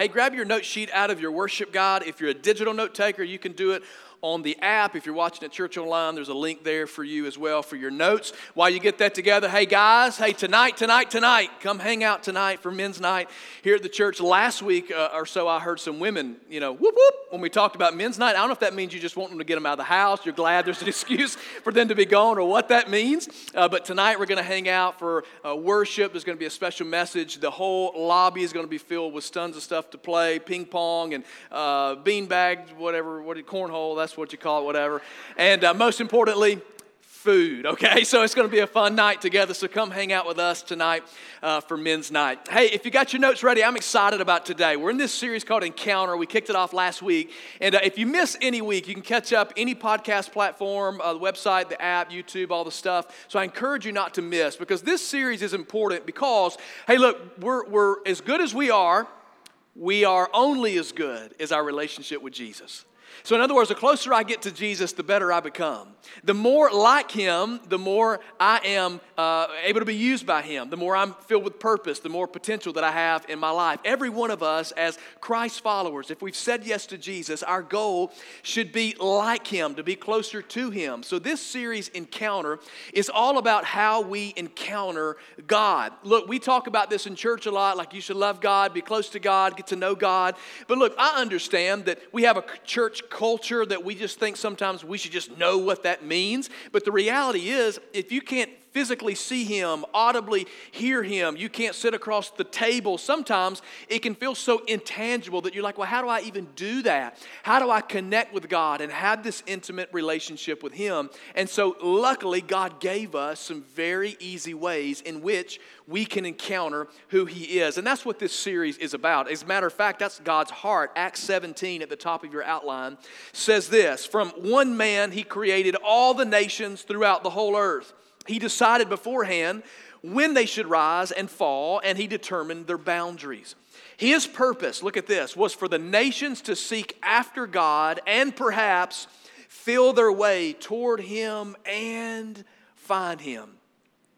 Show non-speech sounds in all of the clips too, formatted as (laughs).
Hey, grab your note sheet out of your worship guide. If you're a digital note taker, you can do it on the app. If you're watching at Church Online, there's a link there for you as well for your notes. While you get that together, hey guys, hey, tonight, tonight, tonight, come hang out tonight for men's night here at the church. Last week uh, or so, I heard some women, you know, whoop whoop, when we talked about men's night. I don't know if that means you just want them to get them out of the house, you're glad there's an (laughs) excuse for them to be gone, or what that means. Uh, but tonight, we're going to hang out for uh, worship. There's going to be a special message. The whole lobby is going to be filled with tons of stuff to play ping pong and uh, bean bags, whatever, what, cornhole, what you call it, whatever. And uh, most importantly, food, okay? (laughs) So it's to be a fun night together. So come hang out with us tonight uh, for men's night. Hey, if you got your notes ready, I'm excited about today. We're in this series called Encounter. We kicked it off last week. And uh, if you miss any week, you can catch up any podcast platform, uh, the website, the app, YouTube, all the stuff. So I encourage you not to miss because this series is important because, hey, look, we're, we're as good as we are, we are only as good as our relationship with Jesus. So, in other words, the closer I get to Jesus, the better I become. The more like Him, the more I am uh, able to be used by Him, the more I'm filled with purpose, the more potential that I have in my life. Every one of us, as Christ followers, if we've said yes to Jesus, our goal should be like Him, to be closer to Him. So, this series, Encounter, is all about how we encounter God. Look, we talk about this in church a lot, like you should love God, be close to God, get to know God. But look, I understand that we have a church culture that we just think sometimes we should just know what that means. But the reality is, if you can't physically see him, audibly hear him. You can't sit across the table. Sometimes it can feel so intangible that you're like, well, how do I even do that? How do I connect with God and have this intimate relationship with him? And so, luckily, God gave us some very easy ways in which we can encounter who he is. And that's what this series is about. As a matter of fact, that's God's heart. Acts 17 at the top of your outline says this From one man, he created all the nations throughout the whole earth. He decided beforehand when they should rise and fall, and he determined their boundaries. His purpose, look at this, was for the nations to seek after God and perhaps feel their way toward him and find him.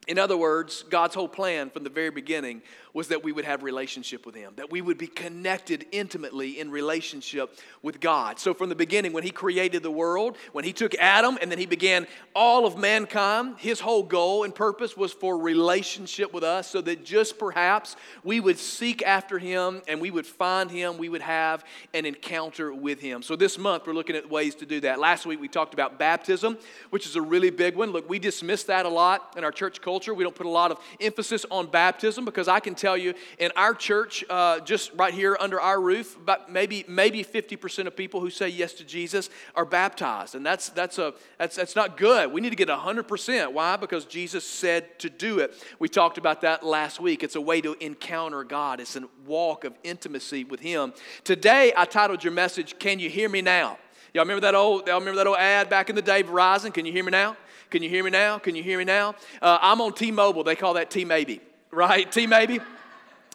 In other words, God's whole plan from the very beginning was that we would have relationship with him that we would be connected intimately in relationship with god. So from the beginning when he created the world when he took adam and then he began all of mankind his whole goal and purpose was for relationship with us so that just perhaps we would seek after him and we would find him we would have an encounter with him. So this month we're looking at ways to do that. Last week we talked about baptism which is a really big one. Look we dismiss that a lot in our church culture. We don't put a lot of emphasis on baptism because i can tell you, in our church, uh, just right here under our roof, about maybe maybe 50% of people who say yes to Jesus are baptized, and that's that's a that's that's not good. We need to get 100%. Why? Because Jesus said to do it. We talked about that last week. It's a way to encounter God. It's a walk of intimacy with Him. Today, I titled your message, "Can You Hear Me Now?" Y'all remember that old? Y'all remember that old ad back in the day, Verizon? Can you hear me now? Can you hear me now? Can you hear me now? Uh, I'm on T-Mobile. They call that T-Maybe, right? T-Maybe.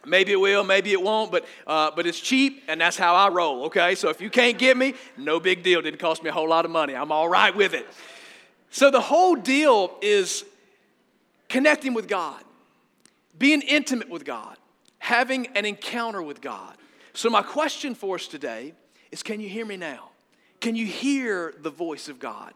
Maybe it will, maybe it won't, but, uh, but it's cheap and that's how I roll, okay? So if you can't get me, no big deal. Didn't cost me a whole lot of money. I'm all right with it. So the whole deal is connecting with God, being intimate with God, having an encounter with God. So my question for us today is can you hear me now? Can you hear the voice of God?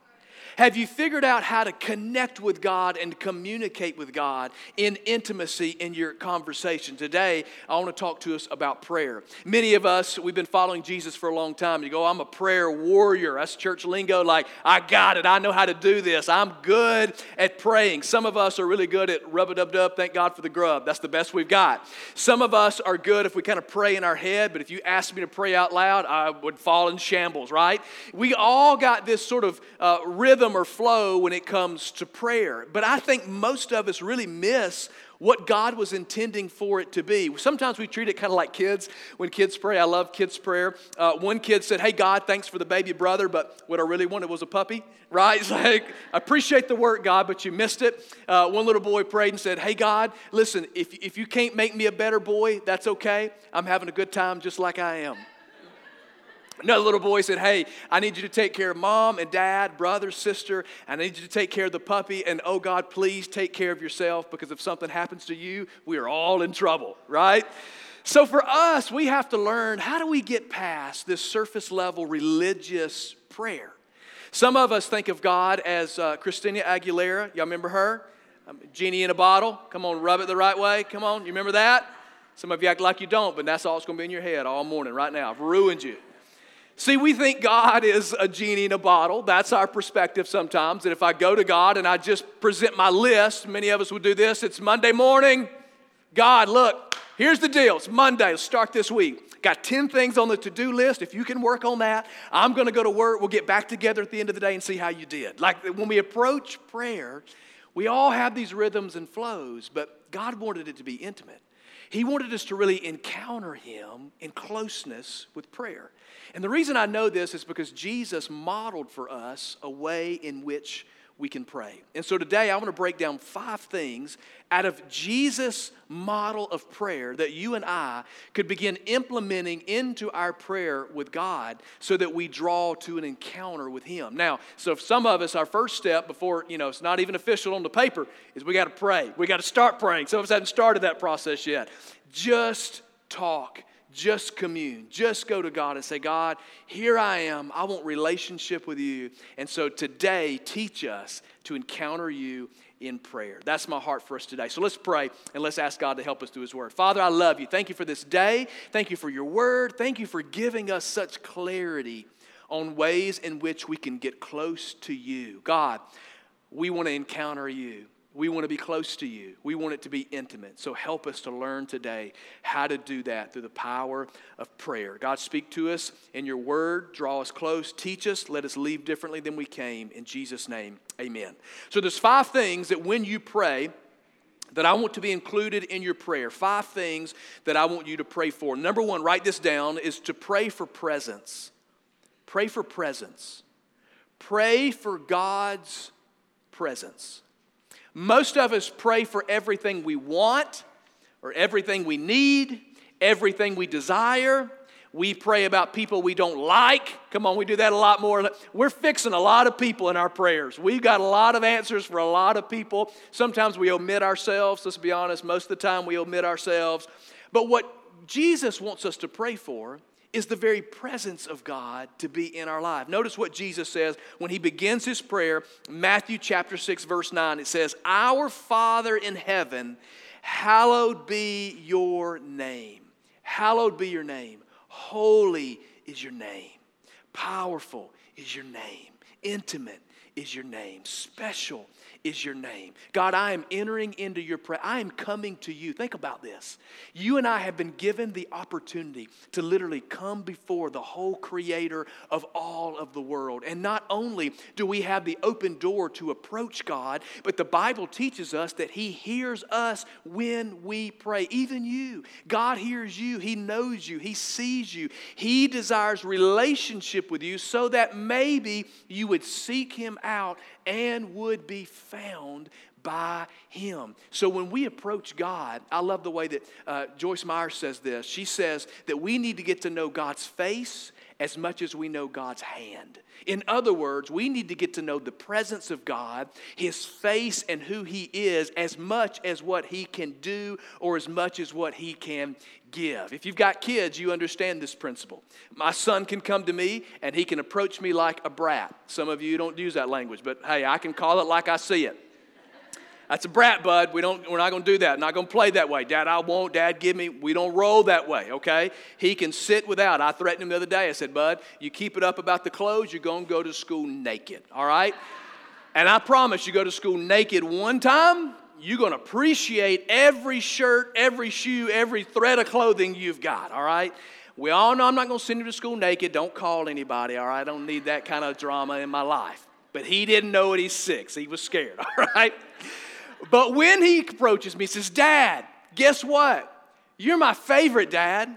Have you figured out how to connect with God and communicate with God in intimacy in your conversation? Today, I want to talk to us about prayer. Many of us, we've been following Jesus for a long time. You go, I'm a prayer warrior. That's church lingo, like, I got it. I know how to do this. I'm good at praying. Some of us are really good at rub a dub dub. Thank God for the grub. That's the best we've got. Some of us are good if we kind of pray in our head, but if you asked me to pray out loud, I would fall in shambles, right? We all got this sort of uh, rhythm rhythm or flow when it comes to prayer. But I think most of us really miss what God was intending for it to be. Sometimes we treat it kind of like kids when kids pray. I love kids' prayer. Uh, one kid said, Hey, God, thanks for the baby brother, but what I really wanted was a puppy, (laughs) right? It's like, I appreciate the work, God, but you missed it. Uh, one little boy prayed and said, Hey, God, listen, if, if you can't make me a better boy, that's okay. I'm having a good time just like I am. Another little boy said, Hey, I need you to take care of mom and dad, brother, sister. I need you to take care of the puppy. And oh God, please take care of yourself because if something happens to you, we are all in trouble, right? So for us, we have to learn how do we get past this surface level religious prayer? Some of us think of God as uh, Christina Aguilera. Y'all remember her? Um, genie in a bottle. Come on, rub it the right way. Come on, you remember that? Some of you act like you don't, but that's all it's going to be in your head all morning right now. I've ruined you. See, we think God is a genie in a bottle. That's our perspective sometimes. That if I go to God and I just present my list, many of us would do this. It's Monday morning. God, look, here's the deal. It's Monday. Let's start this week. Got 10 things on the to do list. If you can work on that, I'm going to go to work. We'll get back together at the end of the day and see how you did. Like when we approach prayer, we all have these rhythms and flows, but God wanted it to be intimate. He wanted us to really encounter Him in closeness with prayer. And the reason I know this is because Jesus modeled for us a way in which we can pray. And so today I want to break down five things out of Jesus' model of prayer that you and I could begin implementing into our prayer with God so that we draw to an encounter with Him. Now, so if some of us, our first step before, you know, it's not even official on the paper, is we got to pray. We got to start praying. Some of us haven't started that process yet. Just talk just commune. Just go to God and say, God, here I am. I want relationship with you. And so today, teach us to encounter you in prayer. That's my heart for us today. So let's pray and let's ask God to help us through His Word. Father, I love you. Thank you for this day. Thank you for your Word. Thank you for giving us such clarity on ways in which we can get close to you. God, we want to encounter you. We want to be close to you. We want it to be intimate. So help us to learn today how to do that through the power of prayer. God, speak to us in your word. Draw us close. Teach us. Let us leave differently than we came. In Jesus' name, amen. So there's five things that when you pray, that I want to be included in your prayer. Five things that I want you to pray for. Number one, write this down, is to pray for presence. Pray for presence. Pray for God's presence. Most of us pray for everything we want or everything we need, everything we desire. We pray about people we don't like. Come on, we do that a lot more. We're fixing a lot of people in our prayers. We've got a lot of answers for a lot of people. Sometimes we omit ourselves. Let's be honest, most of the time we omit ourselves. But what Jesus wants us to pray for is the very presence of God to be in our life. Notice what Jesus says when he begins his prayer, Matthew chapter 6 verse 9. It says, "Our Father in heaven, hallowed be your name. Hallowed be your name. Holy is your name. Powerful is your name. Intimate is your name. Special is your name. God, I am entering into your prayer. I am coming to you. Think about this. You and I have been given the opportunity to literally come before the whole creator of all of the world. And not only do we have the open door to approach God, but the Bible teaches us that He hears us when we pray. Even you. God hears you. He knows you. He sees you. He desires relationship with you so that maybe you would seek Him out and would be found by him. So when we approach God, I love the way that uh, Joyce Meyer says this. She says that we need to get to know God's face as much as we know God's hand. In other words, we need to get to know the presence of God, His face, and who He is as much as what He can do or as much as what He can give. If you've got kids, you understand this principle. My son can come to me and he can approach me like a brat. Some of you don't use that language, but hey, I can call it like I see it. That's a brat, bud. We don't, we're not going to do that. Not going to play that way. Dad, I won't. Dad, give me. We don't roll that way, okay? He can sit without. I threatened him the other day. I said, bud, you keep it up about the clothes, you're going to go to school naked, all right? And I promise you go to school naked one time, you're going to appreciate every shirt, every shoe, every thread of clothing you've got, all right? We all know I'm not going to send you to school naked. Don't call anybody, all right? I don't need that kind of drama in my life. But he didn't know it. He's six. He was scared, (laughs) all right? But when he approaches me, he says, Dad, guess what? You're my favorite dad.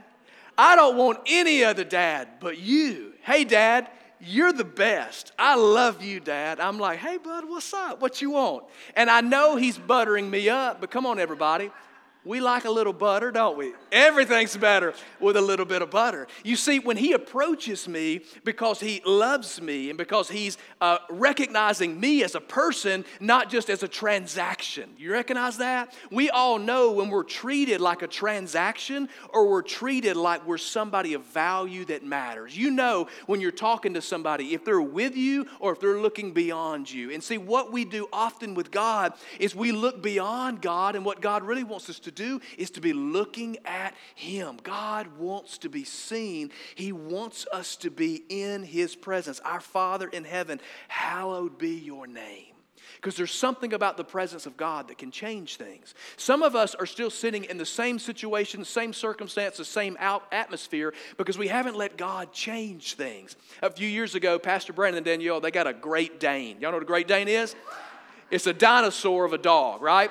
I don't want any other dad but you. Hey, dad, you're the best. I love you, Dad. I'm like, hey, bud, what's up? What you want? And I know he's buttering me up, but come on, everybody. We like a little butter, don't we? Everything's better with a little bit of butter. You see, when he approaches me because he loves me and because he's uh, recognizing me as a person, not just as a transaction. You recognize that? We all know when we're treated like a transaction or we're treated like we're somebody of value that matters. You know when you're talking to somebody if they're with you or if they're looking beyond you. And see, what we do often with God is we look beyond God and what God really wants us to do is to be looking at Him. God wants to be seen, He wants us to be in His presence. Our Father in heaven, hallowed be your name because there's something about the presence of God that can change things. Some of us are still sitting in the same situation, same circumstance, the same out- atmosphere because we haven't let God change things. A few years ago, Pastor Brandon and Danielle, they got a Great Dane. Y'all know what a Great Dane is? It's a dinosaur of a dog, right?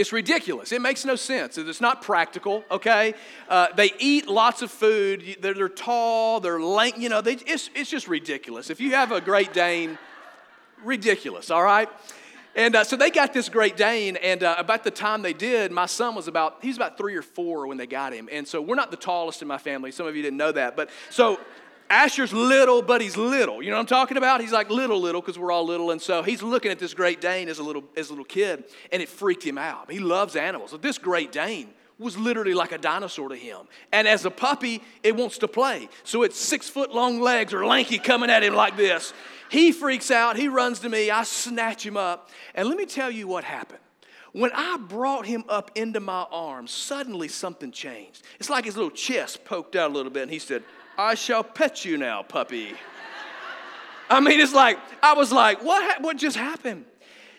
It's ridiculous. It makes no sense. It's not practical, okay? Uh, they eat lots of food. They're, they're tall, they're lank, you know, they, it's, it's just ridiculous. If you have a Great Dane, ridiculous, all right? And uh, so they got this Great Dane, and uh, about the time they did, my son was about, he was about three or four when they got him. And so we're not the tallest in my family. Some of you didn't know that. But so Asher's little, but he's little. You know what I'm talking about? He's like little, little, because we're all little. And so he's looking at this Great Dane as a little, as a little kid, and it freaked him out. He loves animals. This Great Dane was literally like a dinosaur to him. And as a puppy, it wants to play. So its six foot long legs are lanky coming at him like this. He freaks out. He runs to me. I snatch him up. And let me tell you what happened. When I brought him up into my arms, suddenly something changed. It's like his little chest poked out a little bit, and he said, I shall pet you now, puppy. I mean, it's like, I was like, what, what just happened?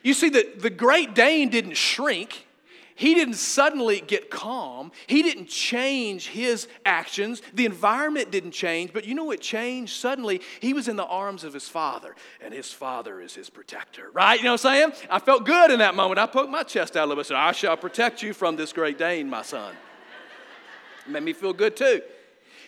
You see, the, the Great Dane didn't shrink. He didn't suddenly get calm. He didn't change his actions. The environment didn't change, but you know what changed? Suddenly, he was in the arms of his father, and his father is his protector, right? You know what I'm saying? I felt good in that moment. I poked my chest out a little bit and said, I shall protect you from this great Dane, my son. It made me feel good too.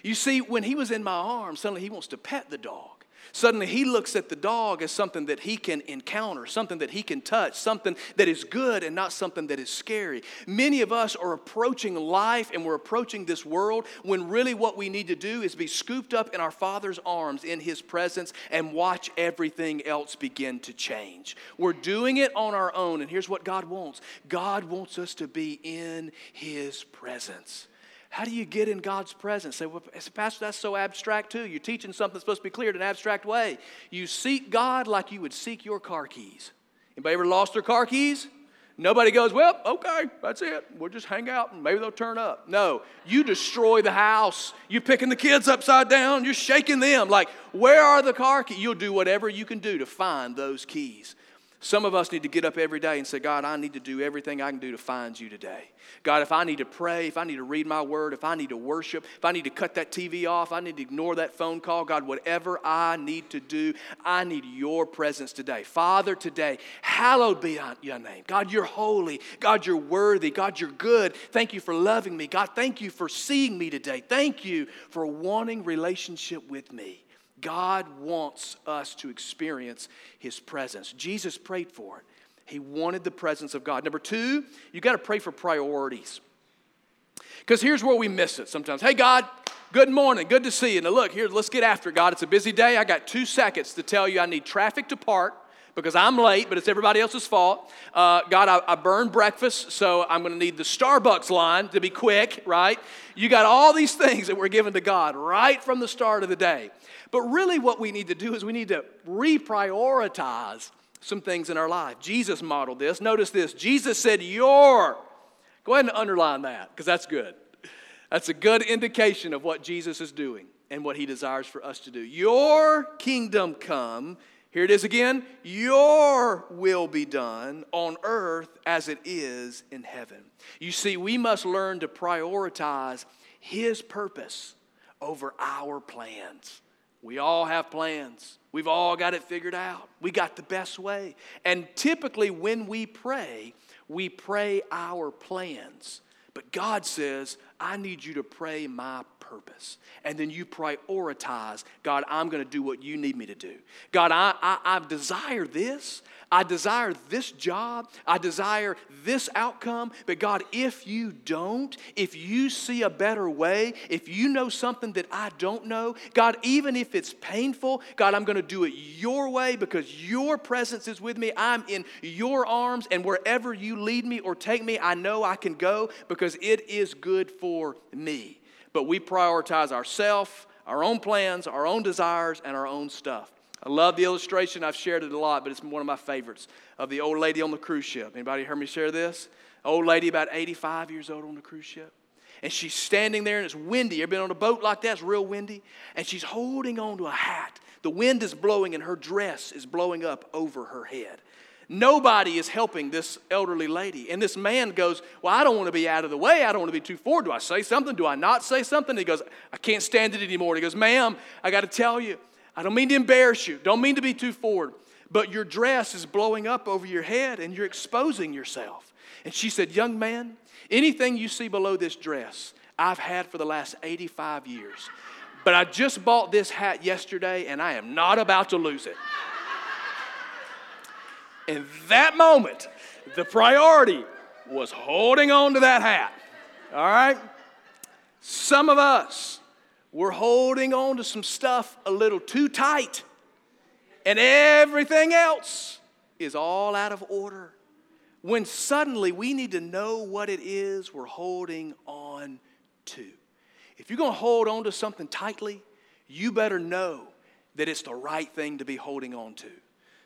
You see, when he was in my arms, suddenly he wants to pet the dog. Suddenly he looks at the dog as something that he can encounter, something that he can touch, something that is good and not something that is scary. Many of us are approaching life and we're approaching this world when really what we need to do is be scooped up in our Father's arms in his presence and watch everything else begin to change. We're doing it on our own, and here's what God wants God wants us to be in his presence. How do you get in God's presence? Say, well, Pastor, that's so abstract too. You're teaching something that's supposed to be clear in an abstract way. You seek God like you would seek your car keys. Anybody ever lost their car keys? Nobody goes, well, okay, that's it. We'll just hang out and maybe they'll turn up. No, you destroy the house. You're picking the kids upside down. You're shaking them. Like, where are the car keys? You'll do whatever you can do to find those keys. Some of us need to get up every day and say, God, I need to do everything I can do to find you today. God, if I need to pray, if I need to read my word, if I need to worship, if I need to cut that TV off, I need to ignore that phone call, God, whatever I need to do, I need your presence today. Father, today, hallowed be your name. God, you're holy. God, you're worthy. God, you're good. Thank you for loving me. God, thank you for seeing me today. Thank you for wanting relationship with me. God wants us to experience His presence. Jesus prayed for it. He wanted the presence of God. Number two, you got to pray for priorities. Because here's where we miss it sometimes. Hey, God, good morning. Good to see you. Now, look, here, let's get after it, God. It's a busy day. I got two seconds to tell you I need traffic to park because I'm late, but it's everybody else's fault. Uh, God, I, I burned breakfast, so I'm going to need the Starbucks line to be quick, right? You got all these things that we're given to God right from the start of the day. But really, what we need to do is we need to reprioritize some things in our life. Jesus modeled this. Notice this Jesus said, Your. Go ahead and underline that because that's good. That's a good indication of what Jesus is doing and what he desires for us to do. Your kingdom come. Here it is again. Your will be done on earth as it is in heaven. You see, we must learn to prioritize his purpose over our plans. We all have plans. We've all got it figured out. We got the best way. And typically, when we pray, we pray our plans. But God says, I need you to pray my purpose. And then you prioritize, God, I'm going to do what you need me to do. God, I, I, I desire this. I desire this job. I desire this outcome. But God, if you don't, if you see a better way, if you know something that I don't know, God, even if it's painful, God, I'm going to do it your way because your presence is with me. I'm in your arms, and wherever you lead me or take me, I know I can go because it is good for me. But we prioritize ourselves, our own plans, our own desires, and our own stuff. I love the illustration. I've shared it a lot, but it's one of my favorites of the old lady on the cruise ship. Anybody heard me share this? Old lady about 85 years old on the cruise ship. And she's standing there and it's windy. You ever been on a boat like that? It's real windy. And she's holding on to a hat. The wind is blowing and her dress is blowing up over her head. Nobody is helping this elderly lady. And this man goes, Well, I don't want to be out of the way. I don't want to be too forward. Do I say something? Do I not say something? He goes, I can't stand it anymore. He goes, Ma'am, I got to tell you, I don't mean to embarrass you, don't mean to be too forward, but your dress is blowing up over your head and you're exposing yourself. And she said, Young man, anything you see below this dress, I've had for the last 85 years. But I just bought this hat yesterday and I am not about to lose it. In that moment, the priority was holding on to that hat. All right? Some of us, we're holding on to some stuff a little too tight, and everything else is all out of order. When suddenly we need to know what it is we're holding on to. If you're to hold on to something tightly, you better know that it's the right thing to be holding on to.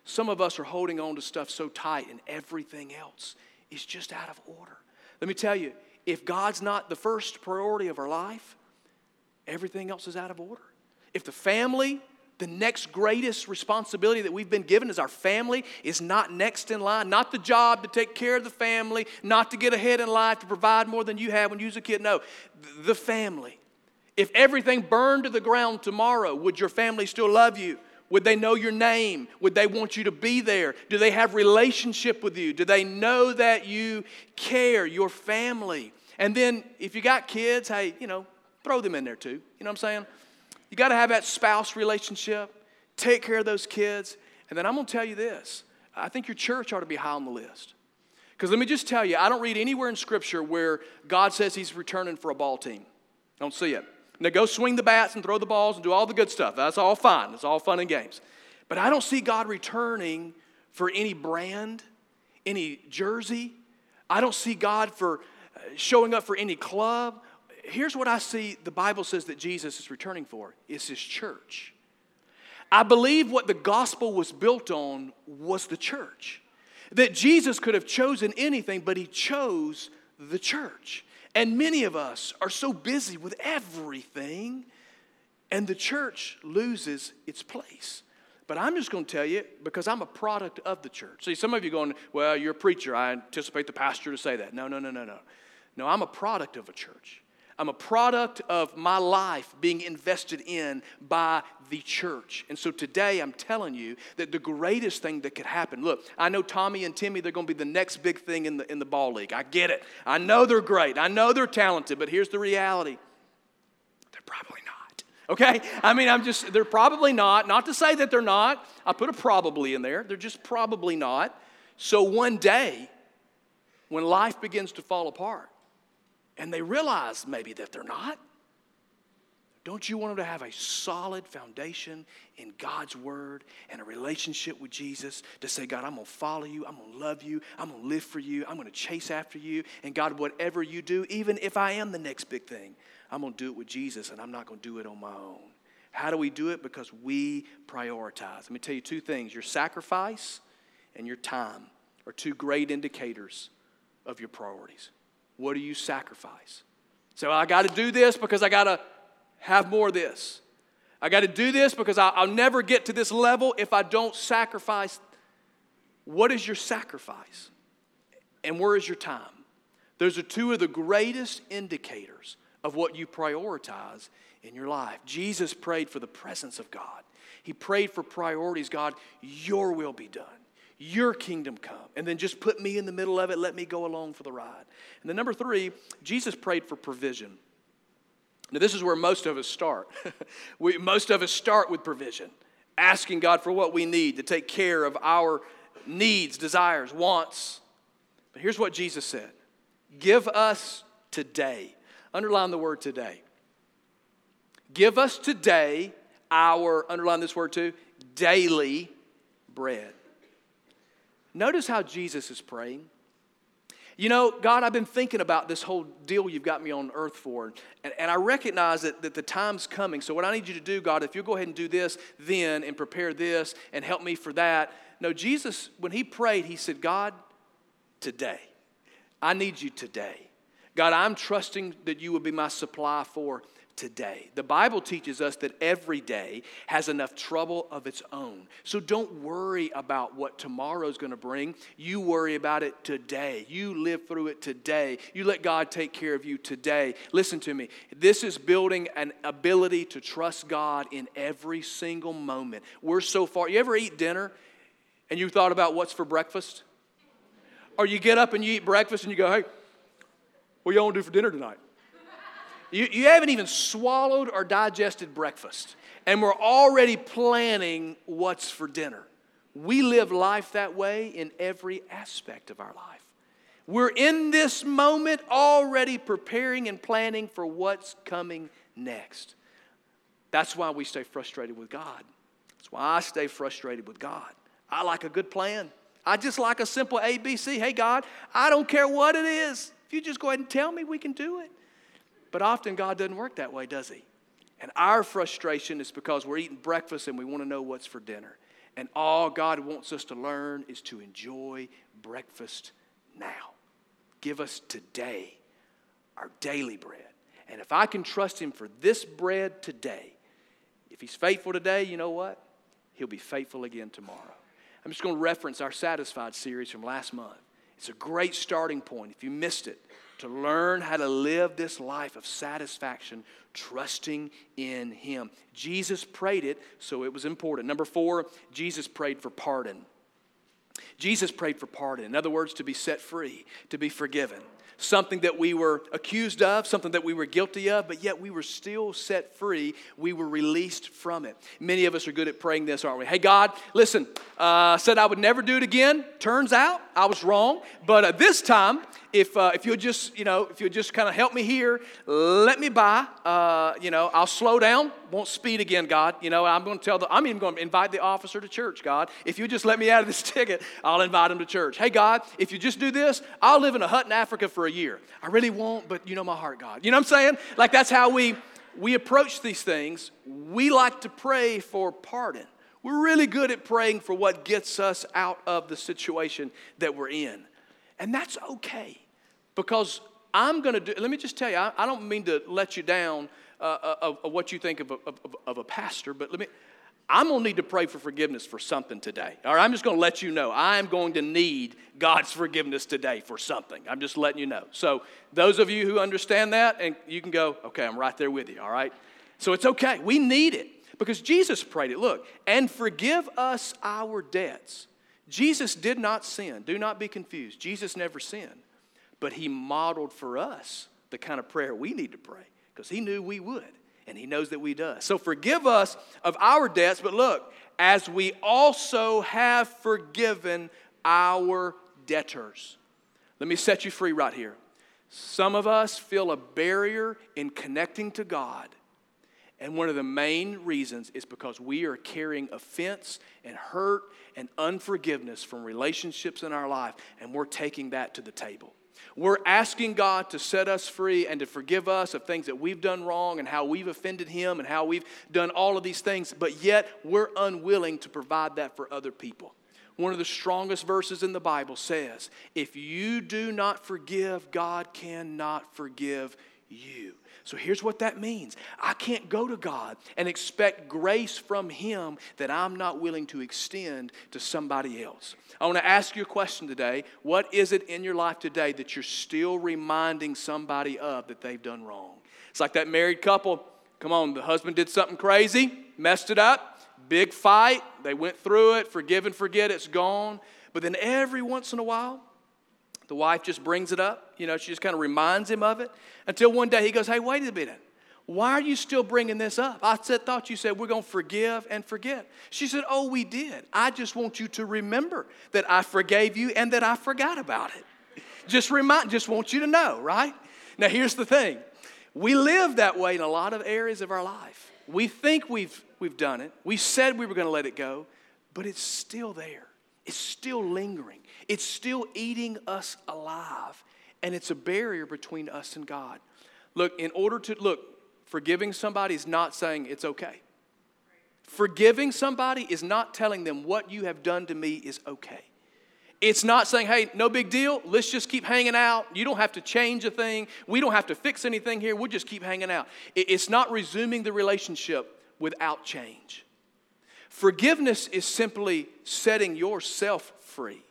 Some of us are holding on to stuff so tight, and everything else is just out of order. Let me tell you, if God's not the first priority of our life, everything else is out of order. If the family, the next greatest responsibility that we've been given is our family, is not next in line, not the job to take care of the family, not to get ahead in life, to provide more than you had when you was a kid. No, the family. If everything burned to the ground tomorrow, would your family still love you? Would they know your name? Would they want you to be there? Do they have relationship with you? Do they know that you care, your family? And then if you got kids, hey, you know, Throw them in there too. You know what I'm saying? You got to have that spouse relationship, take care of those kids. And then I'm going to tell you this I think your church ought to be high on the list. Because let me just tell you, I don't read anywhere in Scripture where God says He's returning for a ball team. I don't see it. Now go swing the bats and throw the balls and do all the good stuff. That's all fine. It's all fun and games. But I don't see God returning for any brand, any jersey. I don't see God for uh, showing up for any club here's what I see the Bible says that Jesus is returning for is his church. I believe what the gospel was built on was the church. That Jesus could have chosen anything, but he chose the church. And many of us are so busy with everything, and the church loses its place. But I'm just going to tell you because I'm a product of the church. See, some of you going, well, you're a preacher. I anticipate the pastor to say that. No, no, no, no, no. No, I'm a product of a church. I'm a product of my life being invested in by the church. And so today I'm telling you that the greatest thing that could happen look, I know Tommy and Timmy, they're going to be the next big thing in the, in the ball league. I get it. I know they're great. I know they're talented, but here's the reality they're probably not. Okay? I mean, I'm just, they're probably not. Not to say that they're not. I put a probably in there. They're just probably not. So one day, when life begins to fall apart, and they realize maybe that they're not. Don't you want them to have a solid foundation in God's word and a relationship with Jesus to say, God, I'm going to follow you. I'm going to love you. I'm going to live for you. I'm going to chase after you. And God, whatever you do, even if I am the next big thing, I'm going to do it with Jesus and I'm not going to do it on my own. How do we do it? Because we prioritize. Let me tell you two things your sacrifice and your time are two great indicators of your priorities. What do you sacrifice? So I got to do this because I got to have more of this. I got to do this because I'll never get to this level if I don't sacrifice. What is your sacrifice? And where is your time? Those are two of the greatest indicators of what you prioritize in your life. Jesus prayed for the presence of God. He prayed for priorities. God, your will be done. Your kingdom come. And then just put me in the middle of it. Let me go along for the ride. And then number three, Jesus prayed for provision. Now, this is where most of us start. (laughs) we, most of us start with provision, asking God for what we need to take care of our needs, desires, wants. But here's what Jesus said Give us today. Underline the word today. Give us today our, underline this word too, daily bread. Notice how Jesus is praying. You know, God, I've been thinking about this whole deal you've got me on earth for, and, and I recognize that, that the time's coming. So, what I need you to do, God, if you'll go ahead and do this then and prepare this and help me for that. No, Jesus, when he prayed, he said, God, today, I need you today. God, I'm trusting that you will be my supply for today. The Bible teaches us that every day has enough trouble of its own. So don't worry about what tomorrow's going to bring. You worry about it today. You live through it today. You let God take care of you today. Listen to me. This is building an ability to trust God in every single moment. We're so far. You ever eat dinner and you thought about what's for breakfast? Or you get up and you eat breakfast and you go, hey, what y'all want to do for dinner tonight? You, you haven't even swallowed or digested breakfast, and we're already planning what's for dinner. We live life that way in every aspect of our life. We're in this moment already preparing and planning for what's coming next. That's why we stay frustrated with God. That's why I stay frustrated with God. I like a good plan. I just like a simple ABC. Hey, God, I don't care what it is. If you just go ahead and tell me, we can do it. But often God doesn't work that way, does He? And our frustration is because we're eating breakfast and we want to know what's for dinner. And all God wants us to learn is to enjoy breakfast now. Give us today our daily bread. And if I can trust Him for this bread today, if He's faithful today, you know what? He'll be faithful again tomorrow. I'm just going to reference our Satisfied series from last month. It's a great starting point. If you missed it, to learn how to live this life of satisfaction, trusting in Him. Jesus prayed it, so it was important. Number four, Jesus prayed for pardon. Jesus prayed for pardon. In other words, to be set free, to be forgiven something that we were accused of, something that we were guilty of, but yet we were still set free. We were released from it. Many of us are good at praying this, aren't we? Hey, God, listen, uh, said I would never do it again. Turns out I was wrong, but uh, this time, if, uh, if you'll just, you know, if you'll just kind of help me here, let me by, uh, you know, I'll slow down, won't speed again, God. You know, I'm going to tell the, I'm even going to invite the officer to church, God. If you just let me out of this (laughs) ticket, I'll invite him to church. Hey, God, if you just do this, I'll live in a hut in Africa for a year. I really won't, but you know my heart, God. You know what I'm saying? Like that's how we, we approach these things. We like to pray for pardon. We're really good at praying for what gets us out of the situation that we're in. And that's okay because I'm going to do, let me just tell you, I, I, don't mean to let you down uh, uh of, of, what you think of a, of, of a pastor, but let me, I'm going to need to pray for forgiveness for something today. All right, I'm just going to let you know. I'm going to need God's forgiveness today for something. I'm just letting you know. So, those of you who understand that, and you can go, okay, I'm right there with you, all right? So, it's okay. We need it because Jesus prayed it. Look, and forgive us our debts. Jesus did not sin. Do not be confused. Jesus never sinned, but he modeled for us the kind of prayer we need to pray because he knew we would and He knows that we does. So forgive us of our debts, but look, as we also have forgiven our debtors. Let me set you free right here. Some of us feel a barrier in connecting to God. And one of the main reasons is because we are carrying offense and hurt and unforgiveness from relationships in our life, and we're taking that to the table. We're asking God to set us free and to forgive us of things that we've done wrong and how we've offended Him and how we've done all of these things, but yet we're unwilling to provide that for other people. One of the strongest verses in the Bible says, If you do not forgive, God cannot forgive you. So here's what that means I can't go to God and expect grace from Him that I'm not willing to extend to somebody else. I want to ask you a question today. What is it in your life today that you're still reminding somebody of that they've done wrong? It's like that married couple. Come on, the husband did something crazy, messed it up, big fight. They went through it, forgive and forget, it's gone. But then every once in a while, the wife just brings it up. You know, she just kind of reminds him of it until one day he goes, Hey, wait a minute. Why are you still bringing this up? I said, thought you said we're going to forgive and forget. She said, Oh, we did. I just want you to remember that I forgave you and that I forgot about it. Just remind, just want you to know, right? Now, here's the thing we live that way in a lot of areas of our life. We think we've, we've done it, we said we were going to let it go, but it's still there. It's still lingering. It's still eating us alive. And it's a barrier between us and God. Look, in order to, look, Forgiving somebody is not saying it's okay. Forgiving somebody is not telling them what you have done to me is okay. It's not saying, hey, no big deal, let's just keep hanging out. You don't have to change a thing. We don't have to fix anything here. We'll just keep hanging out. It's not resuming the relationship without change. Forgiveness is simply setting yourself free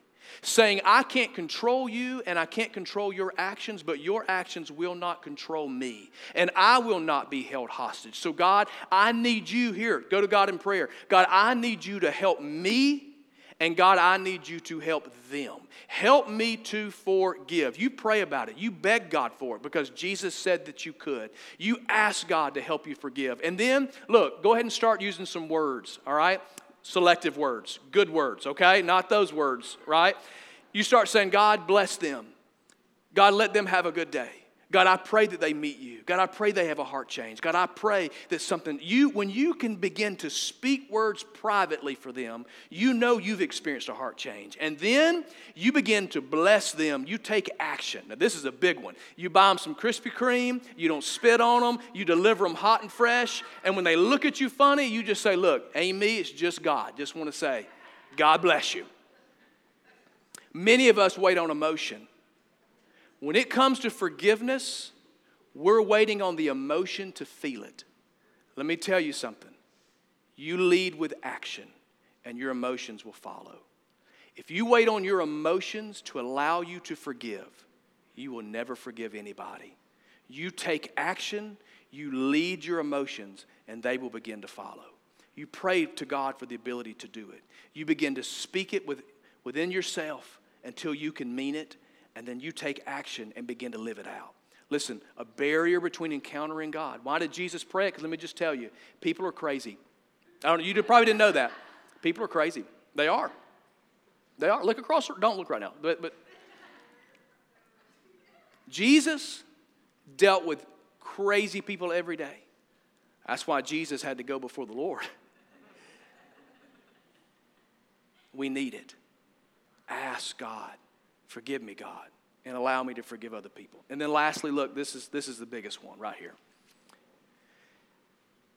saying, I can't control you and I can't control your actions, but your actions will not control me, and I will not be held hostage. So, God, I need you here. Go to God in prayer. God, I need you to help me. And God, I need you to help them. Help me to forgive. You pray about it. You beg God for it because Jesus said that you could. You ask God to help you forgive. And then, look, go ahead and start using some words, all right? Selective words, good words, okay? Not those words, right? You start saying, God bless them. God let them have a good day. God, I pray that they meet you. God, I pray they have a heart change. God, I pray that something, you, when you can begin to speak words privately for them, you know you've experienced a heart change. And then you begin to bless them. You take action. Now, this is a big one. You buy them some Krispy Kreme, you don't spit on them, you deliver them hot and fresh. And when they look at you funny, you just say, Look, ain't me, it's just God. Just want to say, God bless you. Many of us wait on emotion. When it comes to forgiveness, we're waiting on the emotion to feel it. Let me tell you something. You lead with action, and your emotions will follow. If you wait on your emotions to allow you to forgive, you will never forgive anybody. You take action, you lead your emotions, and they will begin to follow. You pray to God for the ability to do it. You begin to speak it with, within yourself until you can mean it and then you take action and begin to live it out. Listen, a barrier between encountering God. Why did Jesus pray? Because let me just tell you, people are crazy. I don't. know, You probably didn't know that. People are crazy. They are. They are. Look across. Don't look right now. But, but Jesus dealt with crazy people every day. That's why Jesus had to go before the Lord. (laughs) We need it. Ask God. Forgive me, God, and allow me to forgive other people. And then lastly, look, this is, this is the biggest one right here.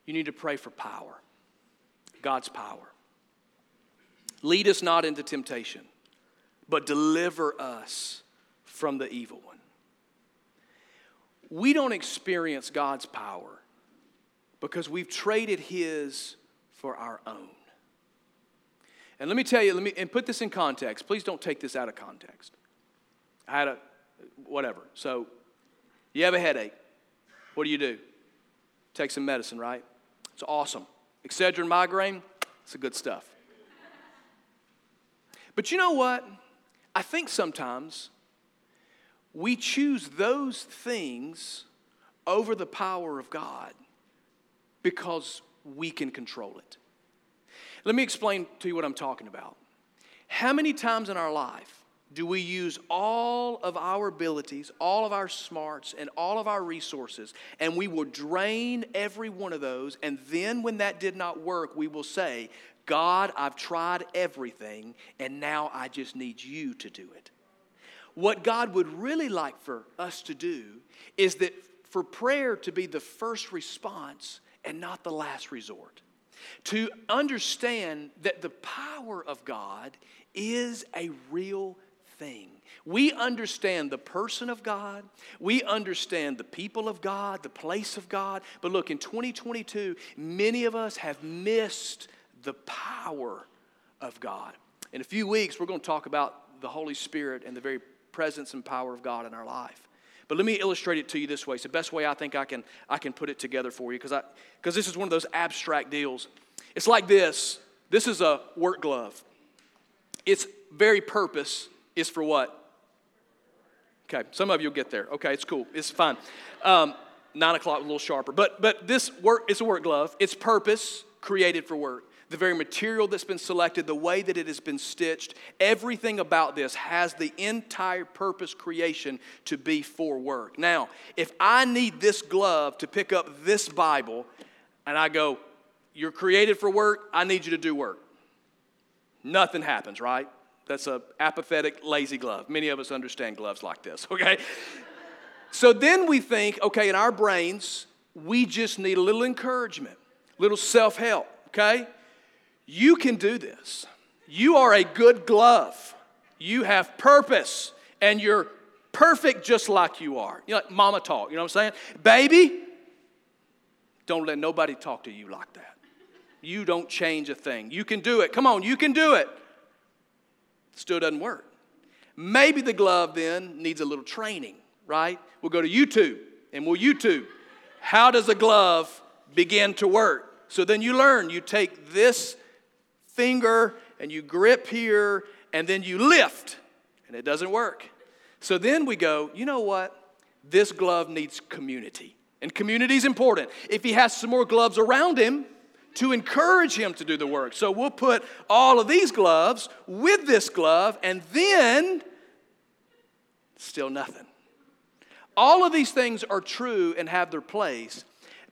You need to pray for power, God's power. Lead us not into temptation, but deliver us from the evil one. We don't experience God's power because we've traded His for our own. And let me tell you, let me and put this in context. Please don't take this out of context. I had a whatever. So you have a headache. What do you do? Take some medicine, right? It's awesome. Excedrin migraine, it's the good stuff. But you know what? I think sometimes we choose those things over the power of God because we can control it. Let me explain to you what I'm talking about. How many times in our life do we use all of our abilities, all of our smarts, and all of our resources, and we will drain every one of those. And then, when that did not work, we will say, God, I've tried everything, and now I just need you to do it. What God would really like for us to do is that for prayer to be the first response and not the last resort. To understand that the power of God is a real thing. We understand the person of God, we understand the people of God, the place of God. But look, in 2022, many of us have missed the power of God. In a few weeks, we're going to talk about the Holy Spirit and the very presence and power of God in our life. But let me illustrate it to you this way. It's the best way I think I can, I can put it together for you because this is one of those abstract deals. It's like this this is a work glove. Its very purpose is for what? Okay, some of you will get there. Okay, it's cool. It's fine. Um, nine o'clock a little sharper. But but this work it's a work glove. It's purpose created for work. The very material that's been selected, the way that it has been stitched, everything about this has the entire purpose creation to be for work. Now, if I need this glove to pick up this Bible and I go, You're created for work, I need you to do work. Nothing happens, right? That's a apathetic, lazy glove. Many of us understand gloves like this, (laughs) okay? so then we think, okay, in our brains, we just need a little encouragement, little self help, okay? You can do this. You are a good glove. You have purpose, and you're perfect just like you are. You know, like mama talk, you know what I'm saying? Baby, don't let nobody talk to you like that. You don't change a thing. You can do it. Come on, you can do it. Still doesn't work. Maybe the glove then needs a little training, right? We'll go to YouTube and we'll YouTube. How does a glove begin to work? So then you learn. You take this finger and you grip here and then you lift, and it doesn't work. So then we go, you know what? This glove needs community. And community is important. If he has some more gloves around him, to encourage him to do the work. So we'll put all of these gloves with this glove, and then still nothing. All of these things are true and have their place,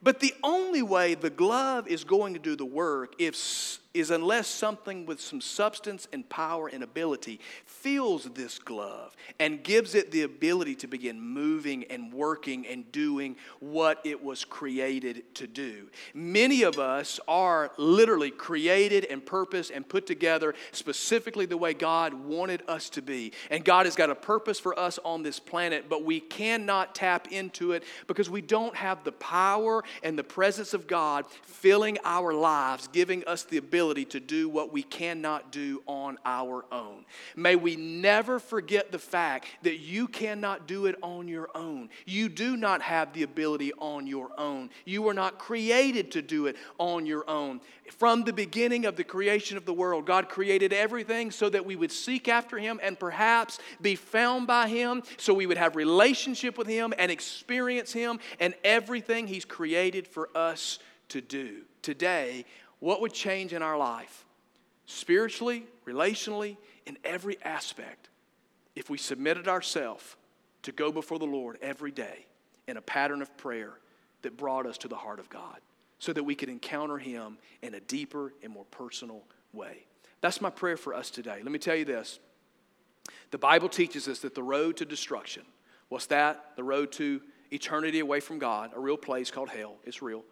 but the only way the glove is going to do the work if, is unless something with some substance and power and ability feels this glove and gives it the ability to begin moving and working and doing what it was created to do. Many of us are literally created and purposed and put together specifically the way God wanted us to be. And God has got a purpose for us on this planet, but we cannot tap into it because we don't have the power and the presence of God filling our lives, giving us the ability to do what we cannot do on our own. May we never forget the fact that you cannot do it on your own. You do not have the ability on your own. You were not created to do it on your own. From the beginning of the creation of the world, God created everything so that we would seek after Him and perhaps be found by Him, so we would have relationship with Him and experience Him and everything He's created for us to do. Today, what would change in our life, spiritually, relationally, in every aspect, if we submitted ourselves to go before the Lord every day in a pattern of prayer that brought us to the heart of God so that we could encounter Him in a deeper and more personal way. That's my prayer for us today. Let me tell you this the Bible teaches us that the road to destruction, what's that? The road to eternity away from God, a real place called hell. It's real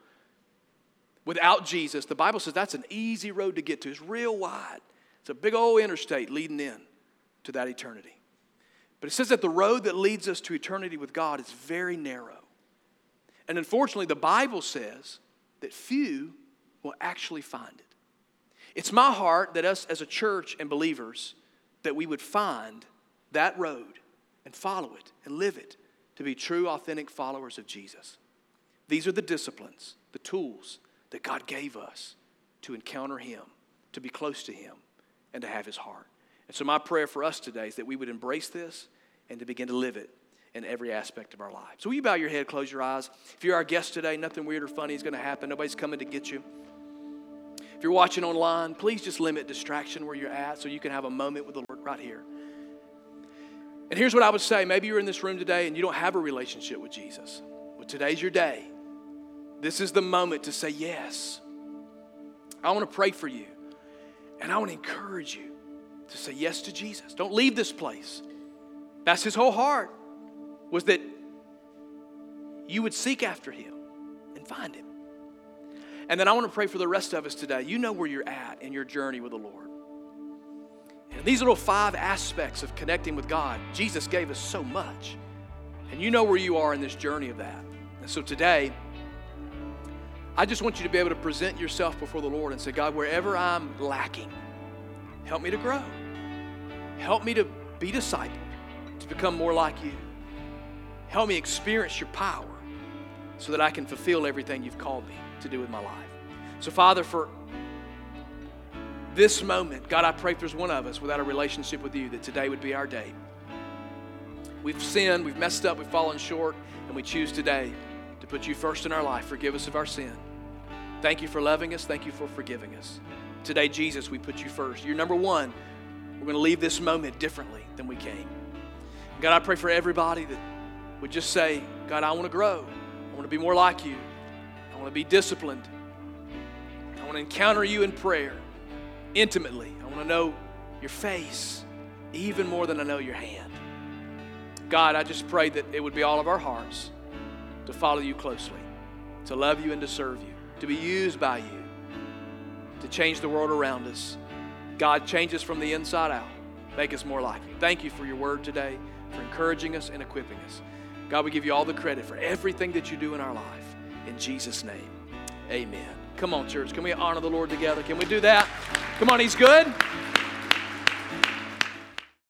without Jesus, the Bible says that's an easy road to get to. It's real wide. It's a big old interstate leading in to that eternity. But it says that the road that leads us to eternity with God is very narrow. And unfortunately, the Bible says that few will actually find it. It's my heart that us as a church and believers that we would find that road and follow it and live it to be true authentic followers of Jesus. These are the disciplines, the tools that God gave us to encounter Him, to be close to Him, and to have His heart. And so, my prayer for us today is that we would embrace this and to begin to live it in every aspect of our lives. So, will you bow your head, close your eyes? If you're our guest today, nothing weird or funny is going to happen. Nobody's coming to get you. If you're watching online, please just limit distraction where you're at so you can have a moment with the Lord right here. And here's what I would say maybe you're in this room today and you don't have a relationship with Jesus. Well, today's your day. This is the moment to say yes. I want to pray for you. And I want to encourage you to say yes to Jesus. Don't leave this place. That's his whole heart was that you would seek after him and find him. And then I want to pray for the rest of us today. You know where you're at in your journey with the Lord. And these little five aspects of connecting with God, Jesus gave us so much. And you know where you are in this journey of that. And so today, I just want you to be able to present yourself before the Lord and say, God, wherever I'm lacking, help me to grow. Help me to be discipled, to become more like you. Help me experience your power so that I can fulfill everything you've called me to do with my life. So, Father, for this moment, God, I pray if there's one of us without a relationship with you, that today would be our day. We've sinned, we've messed up, we've fallen short, and we choose today to put you first in our life. Forgive us of our sin. Thank you for loving us. Thank you for forgiving us. Today, Jesus, we put you first. You're number one. We're going to leave this moment differently than we came. God, I pray for everybody that would just say, God, I want to grow. I want to be more like you. I want to be disciplined. I want to encounter you in prayer intimately. I want to know your face even more than I know your hand. God, I just pray that it would be all of our hearts to follow you closely, to love you and to serve you, to be used by you, to change the world around us. God, change us from the inside out. Make us more like you. Thank you for your word today, for encouraging us and equipping us. God, we give you all the credit for everything that you do in our life. In Jesus' name, amen. Come on, church. Can we honor the Lord together? Can we do that? Come on, He's good.